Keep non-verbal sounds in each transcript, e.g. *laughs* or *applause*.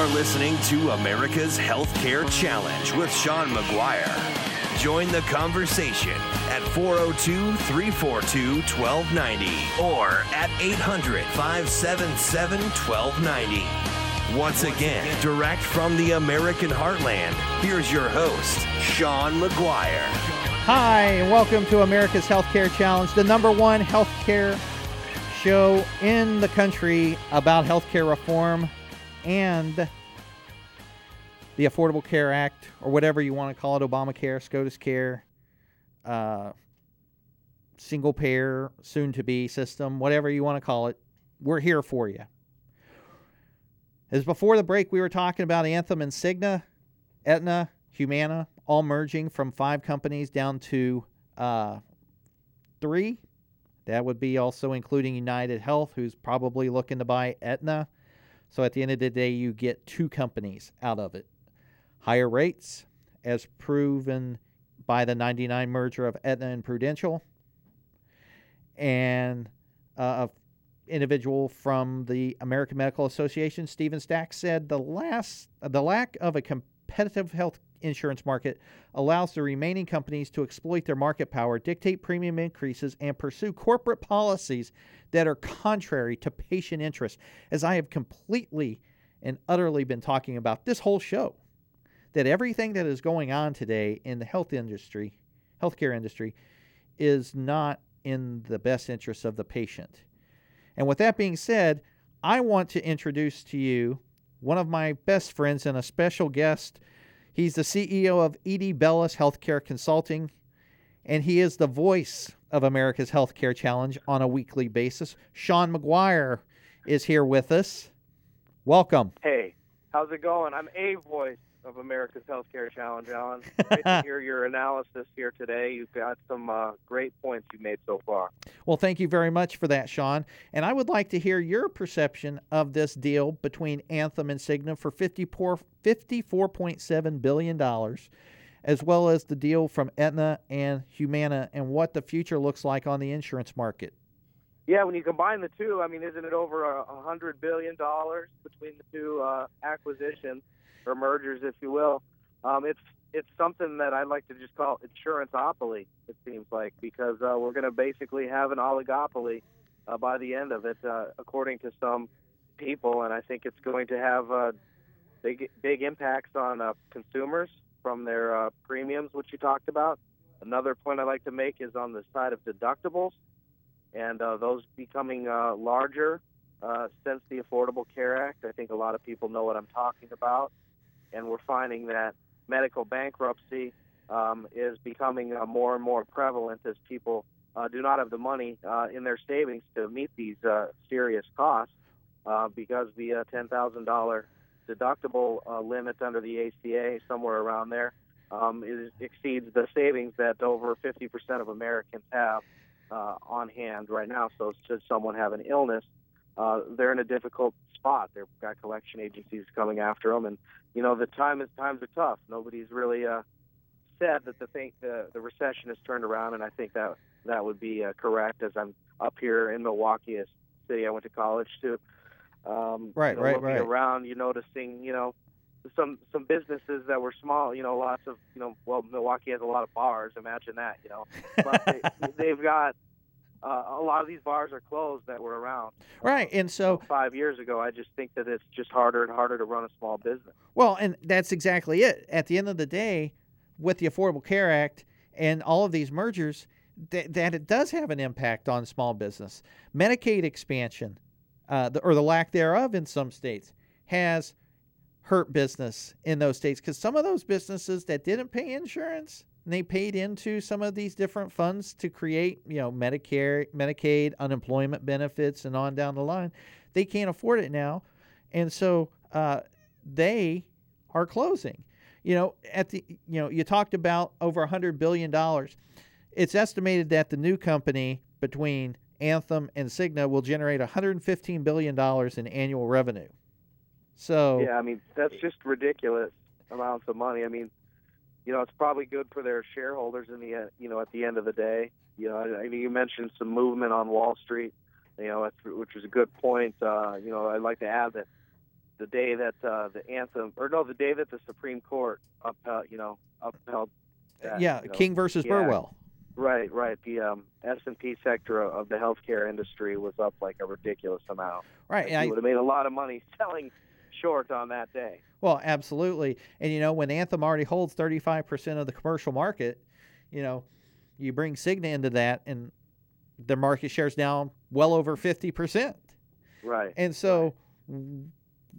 are listening to America's Healthcare Challenge with Sean McGuire. Join the conversation at 402 342 1290 or at 800 577 1290. Once again, direct from the American heartland, here's your host, Sean McGuire. Hi, and welcome to America's Healthcare Challenge, the number one healthcare show in the country about healthcare reform and the Affordable Care Act, or whatever you want to call it Obamacare, SCOTUS Care, uh, single payer, soon to be system, whatever you want to call it. We're here for you. As before the break, we were talking about Anthem and Cigna, Aetna, Humana, all merging from five companies down to uh, three. That would be also including United Health, who's probably looking to buy Aetna. So at the end of the day, you get two companies out of it. Higher rates, as proven by the 99 merger of Aetna and Prudential, and uh, individual from the American Medical Association, Steven Stack, said the last the lack of a competitive health insurance market allows the remaining companies to exploit their market power, dictate premium increases, and pursue corporate policies that are contrary to patient interest. As I have completely and utterly been talking about this whole show, that everything that is going on today in the health industry, healthcare industry, is not in the best interest of the patient. And with that being said, I want to introduce to you one of my best friends and a special guest. He's the CEO of ED Bellis Healthcare Consulting, and he is the voice of America's Healthcare Challenge on a weekly basis. Sean McGuire is here with us. Welcome. Hey, how's it going? I'm a voice of America's Healthcare Challenge, Alan. *laughs* Great to hear your analysis here today. You've got some uh, great points you made so far. Well, thank you very much for that, Sean. And I would like to hear your perception of this deal between Anthem and Cigna for $54.7 billion, as well as the deal from Aetna and Humana, and what the future looks like on the insurance market. Yeah, when you combine the two, I mean, isn't it over a $100 billion between the two uh, acquisitions? Or mergers, if you will. Um, it's it's something that I'd like to just call insurance insuranceopoly. It seems like because uh, we're going to basically have an oligopoly uh, by the end of it, uh, according to some people, and I think it's going to have uh, big big impacts on uh, consumers from their uh, premiums, which you talked about. Another point I like to make is on the side of deductibles, and uh, those becoming uh, larger uh, since the Affordable Care Act. I think a lot of people know what I'm talking about and we're finding that medical bankruptcy um, is becoming uh, more and more prevalent as people uh, do not have the money uh, in their savings to meet these uh, serious costs uh, because the uh, $10,000 deductible limit under the ACA, somewhere around there, um, is, exceeds the savings that over 50% of Americans have on hand right now. So, should someone have an illness, they're in a difficult spot. They've got collection agencies coming after them, and you know the time is times are tough. Nobody's really uh, said that the thing the the recession has turned around, and I think that that would be uh, correct. As I'm up here in Milwaukee, a city I went to college to. Um, right, you know, right, right. Around, you're noticing, you know, some some businesses that were small. You know, lots of, you know, well, Milwaukee has a lot of bars. Imagine that, you know, but they, *laughs* they've got uh, a lot of these bars are closed that were around. Right, and so five years ago, I just think that it's just harder and harder to run a small business. Well, and that's exactly it. At the end of the day, with the Affordable Care Act and all of these mergers, th- that it does have an impact on small business. Medicaid expansion, uh, the, or the lack thereof in some states, has hurt business in those states because some of those businesses that didn't pay insurance and they paid into some of these different funds to create, you know, Medicare, Medicaid, unemployment benefits, and on down the line. They can't afford it now, and so uh, they are closing. You know, at the you know, you talked about over hundred billion dollars. It's estimated that the new company between Anthem and Cigna will generate 115 billion dollars in annual revenue. So yeah, I mean that's just ridiculous amounts of money. I mean, you know, it's probably good for their shareholders in the you know at the end of the day. You know, I, I mean, you mentioned some movement on Wall Street, you know, which was a good point. Uh, you know, I'd like to add that the day that uh, the anthem, or no, the day that the Supreme Court upheld, you know, upheld. That, yeah, you know, King versus yeah. Burwell. Right, right. The um, S and P sector of the healthcare industry was up like a ridiculous amount. Right. Like, and I- would have made a lot of money *laughs* selling short on that day. Well, absolutely. And you know, when Anthem already holds 35% of the commercial market, you know, you bring Cigna into that and their market share's down well over 50%. Right. And so, w-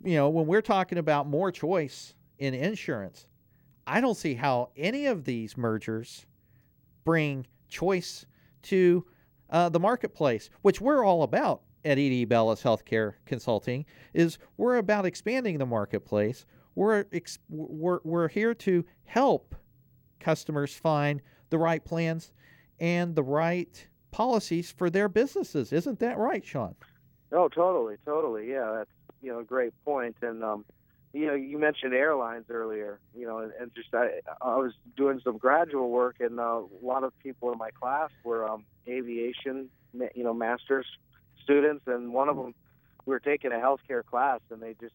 you know, when we're talking about more choice in insurance, I don't see how any of these mergers bring choice to uh, the marketplace, which we're all about at ED Bellis Healthcare Consulting. Is we're about expanding the marketplace. We're ex- we're we're here to help customers find the right plans and the right policies for their businesses. Isn't that right, Sean? Oh, totally, totally. Yeah, that's you know a great point. And um, you know, you mentioned airlines earlier. You know, and, and just I, I was doing some graduate work, and uh, a lot of people in my class were um, aviation, you know, masters students, and one of them we were taking a healthcare class, and they just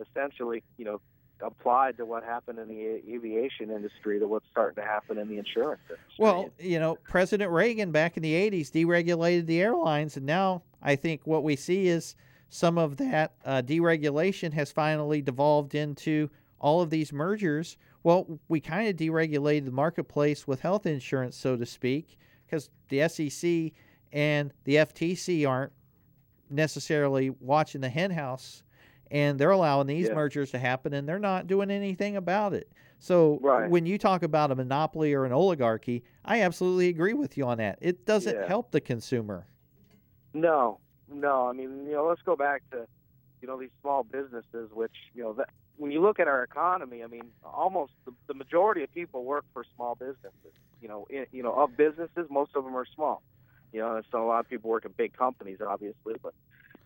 essentially, you know, applied to what happened in the aviation industry to what's starting to happen in the insurance industry. Well, you know, President Reagan back in the 80s deregulated the airlines, and now I think what we see is some of that uh, deregulation has finally devolved into all of these mergers. Well, we kind of deregulated the marketplace with health insurance, so to speak, because the SEC and the FTC aren't necessarily watching the henhouse and they're allowing these Yeah. mergers to happen and they're not doing anything about it. So Right. when you talk about a monopoly or an oligarchy, I absolutely agree with you on that. It doesn't Yeah. help the consumer. No, no. I mean, you know, let's go back to, you know, these small businesses, which, you know, that, when you look at our economy, I mean, almost the, the majority of people work for small businesses. You know, i you know, of businesses, most of them are small. You know, and so a lot of people work in big companies, obviously, but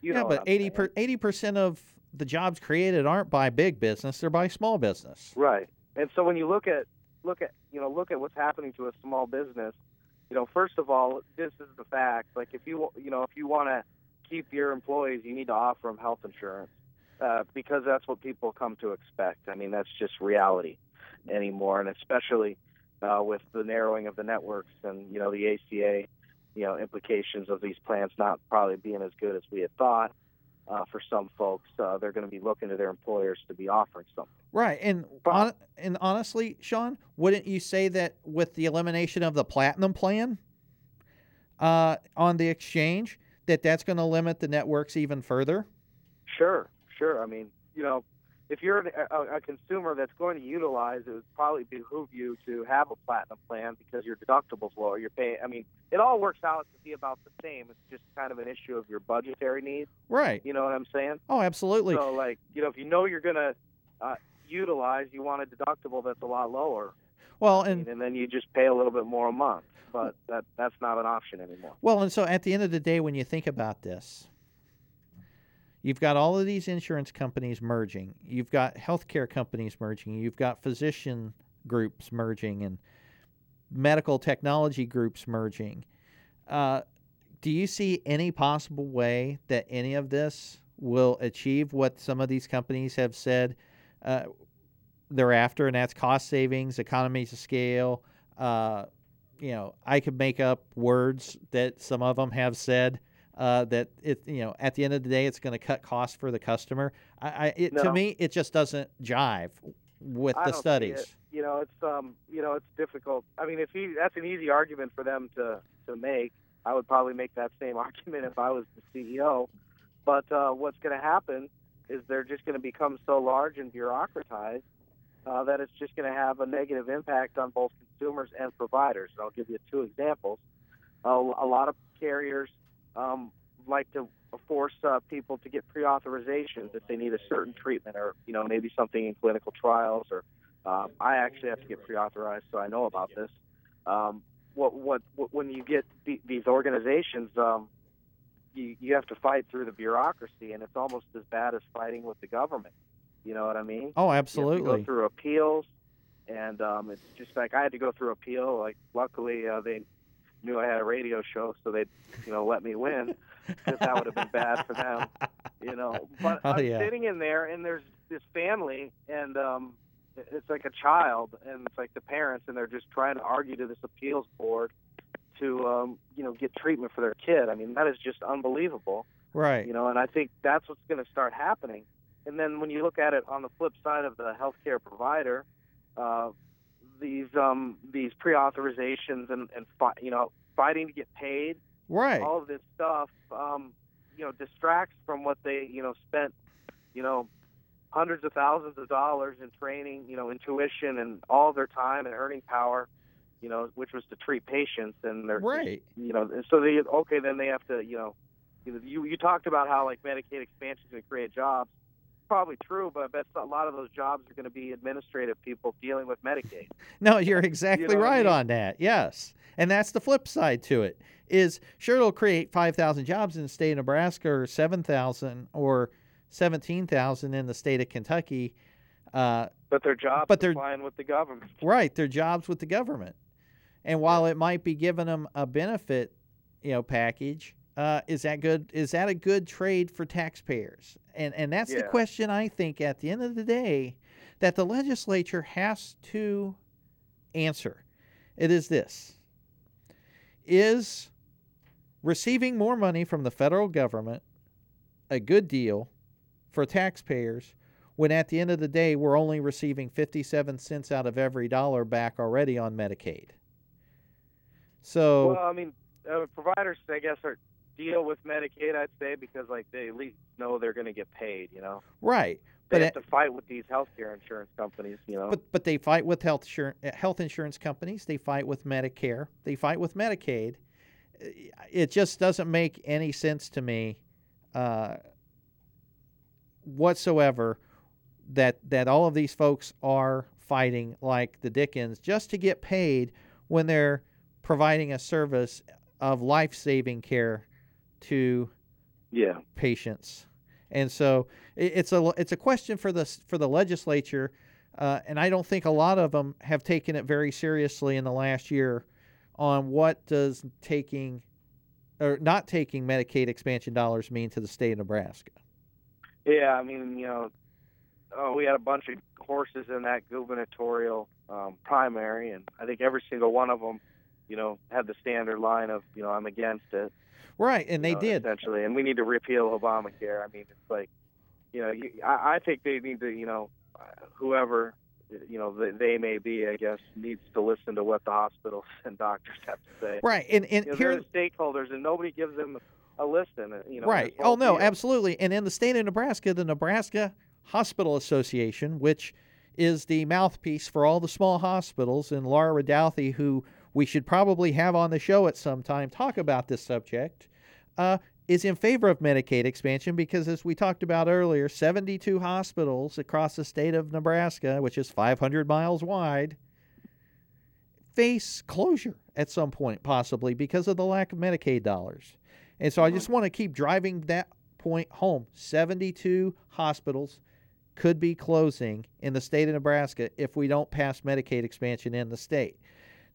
you yeah, know, but 80 saying. per, 80% of the jobs created aren't by big business, they're by small business. Right. And so when you look at look at you know look at what's happening to a small business, you know, first of all, this is the fact. Like if you you know if you want to keep your employees, you need to offer them health insurance uh, because that's what people come to expect. I mean, that's just reality anymore, and especially uh, with the narrowing of the networks and you know the ACA, you know, implications of these plans not probably being as good as we had thought. Uh, for some folks, uh, they're going to be looking to their employers to be offering something. Right. And hon- and honestly, Sean, wouldn't you say that with the elimination of the platinum plan uh, on the exchange, that that's going to limit the networks even further? Sure, sure. I mean, you know, if you're a, a consumer that's going to utilize, it would probably behoove you to have a platinum plan because your deductible's lower. You're paying. I mean, it all works out to be about the same. It's just kind of an issue of your budgetary needs. Right. You know what I'm saying? Oh, absolutely. So, like, you know, if you know you're gonna uh, utilize, you want a deductible that's a lot lower, well, and, and and then you just pay a little bit more a month. But that that's not an option anymore. well, and so at the end of the day, when you think about this, you've got all of these insurance companies merging. You've got healthcare companies merging. You've got physician groups merging and medical technology groups merging. Uh, do you see any possible way that any of this will achieve what some of these companies have said uh, they're after, and that's cost savings, economies of scale? Uh, you know, I could make up words that some of them have said uh, that it, you know, at the end of the day, it's going to cut costs for the customer. I, I it, to me, it just doesn't jive with I the studies. You know, it's um, you know, it's difficult. I mean, if he, that's an easy argument for them to to make. I would probably make that same *laughs* argument if I was the CEO. But uh, what's going to happen is they're just going to become so large and bureaucratized uh, that it's just going to have a negative impact on both consumers and providers. And I'll give you two examples. Uh, a lot of carriers um, like to force uh, people to get pre-authorizations if they need a certain treatment or you know maybe something in clinical trials or um, I actually have to get pre-authorized so I know about this. Um, what, what what when you get the, these organizations, um, you you have to fight through the bureaucracy, and it's almost as bad as fighting with the government. You know what I mean? Oh, absolutely. You have to go through appeals, and um, it's just like I had to go through appeal. Like luckily uh, they knew I had a radio show, so they you know let me win because that would have been bad for them. you know. But Oh, I'm yeah. sitting in there, and there's this family, and um, it's like a child, and it's like the parents, and they're just trying to argue to this appeals board to, um, you know, get treatment for their kid. I mean, that is just unbelievable Right. you know and i think that's what's going to start happening and then when you look at it on the flip side of the healthcare provider uh, these um, these pre-authorizations and, and fi- you know fighting to get paid Right. all of this stuff um, you know distracts from what they you know spent you know hundreds of thousands of dollars in training you know in tuition and all their time and earning power you know which was to treat patients and they're Right. you know, and so they okay, then they have to, you know, you know, you you talked about how like Medicaid expansion is going to create jobs. Probably true, but I bet a lot of those jobs are going to be administrative people dealing with Medicaid. *laughs* No, you're exactly know what I right mean? on that. Yes. And that's the flip side to it. Is sure it'll create 5,000 jobs in the state of Nebraska or 7,000 or 17,000 in the state of Kentucky. Uh, But their jobs But they're- flying with the government. *laughs* right, they're jobs with the government. And while it might be giving them a benefit, you know, package, uh, is that good? Is that a good trade for taxpayers? And and that's the question I think at the end of the day that the legislature has to answer. It is this: Is receiving more money from the federal government a good deal for taxpayers? When at the end of the day, we're only receiving 57 cents out of every dollar back already on Medicaid. So, Well, I mean, uh, providers, I guess, are deal with Medicaid. I'd say because like they at least know they're going to get paid. You know, right. they But have to fight with these healthcare insurance companies. You know, But but they fight with health insurance health insurance companies. They fight with Medicare. They fight with Medicaid. It just doesn't make any sense to me uh, whatsoever that that all of these folks are fighting like the Dickens just to get paid when they're providing a service of life saving care to yeah, patients. And so it- it's a it's a question for the for the legislature, uh, and I don't think a lot of them have taken it very seriously in the last year on what does taking or not taking Medicaid expansion dollars mean to the state of Nebraska. yeah. I mean, you know, oh, we had a bunch of horses in that gubernatorial um, primary, and I think every single one of them, you know, had the standard line of, you know, I'm against it. Right, and they know, did. essentially, and we need to repeal Obamacare. I mean, it's like, you know, you, I, I think they need to, you know, whoever, you know, they, they may be, I guess, needs to listen to what the hospitals *laughs* and doctors have to say. Right, and and You know, here the stakeholders, and nobody gives them a listen. uh, You know, right. Oh no, deal. absolutely. And in the state of Nebraska, the Nebraska Hospital Association, which is the mouthpiece for all the small hospitals, and Laura Redoutey, who we should probably have on the show at some time, talk about this subject, uh, is in favor of Medicaid expansion because, as we talked about earlier, 72 hospitals across the state of Nebraska, which is 500 miles wide, face closure at some point, possibly because of the lack of Medicaid dollars. And so I just want to keep driving that point home. 72 hospitals could be closing in the state of Nebraska if we don't pass Medicaid expansion in the state.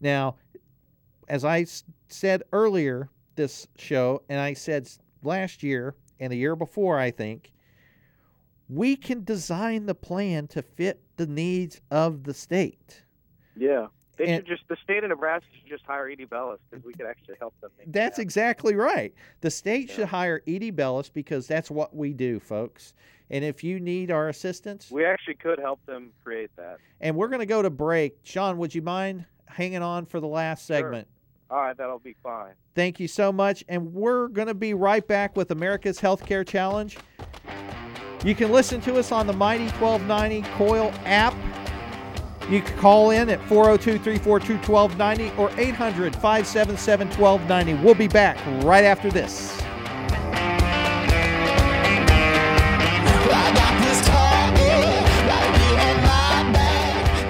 Now, as I said earlier this show, and I said last year and the year before, I think, we can design the plan to fit the needs of the state. Yeah. They And- should just the state of Nebraska should just hire Edie Bellis because we could actually help them. make That's that. exactly right. The state Yeah. should hire Edie Bellis because that's what we do, folks. And if you need our assistance, We actually could help them create that. and we're going to go to break. Sean, would you mind hanging on for the last Sure. segment? All right, that'll be fine. Thank you so much. And we're going to be right back with America's Healthcare Challenge. You can listen to us on the Mighty 1290 KOIL app. You can call in at 402 342 1290 or 800 577 1290. We'll be back right after this.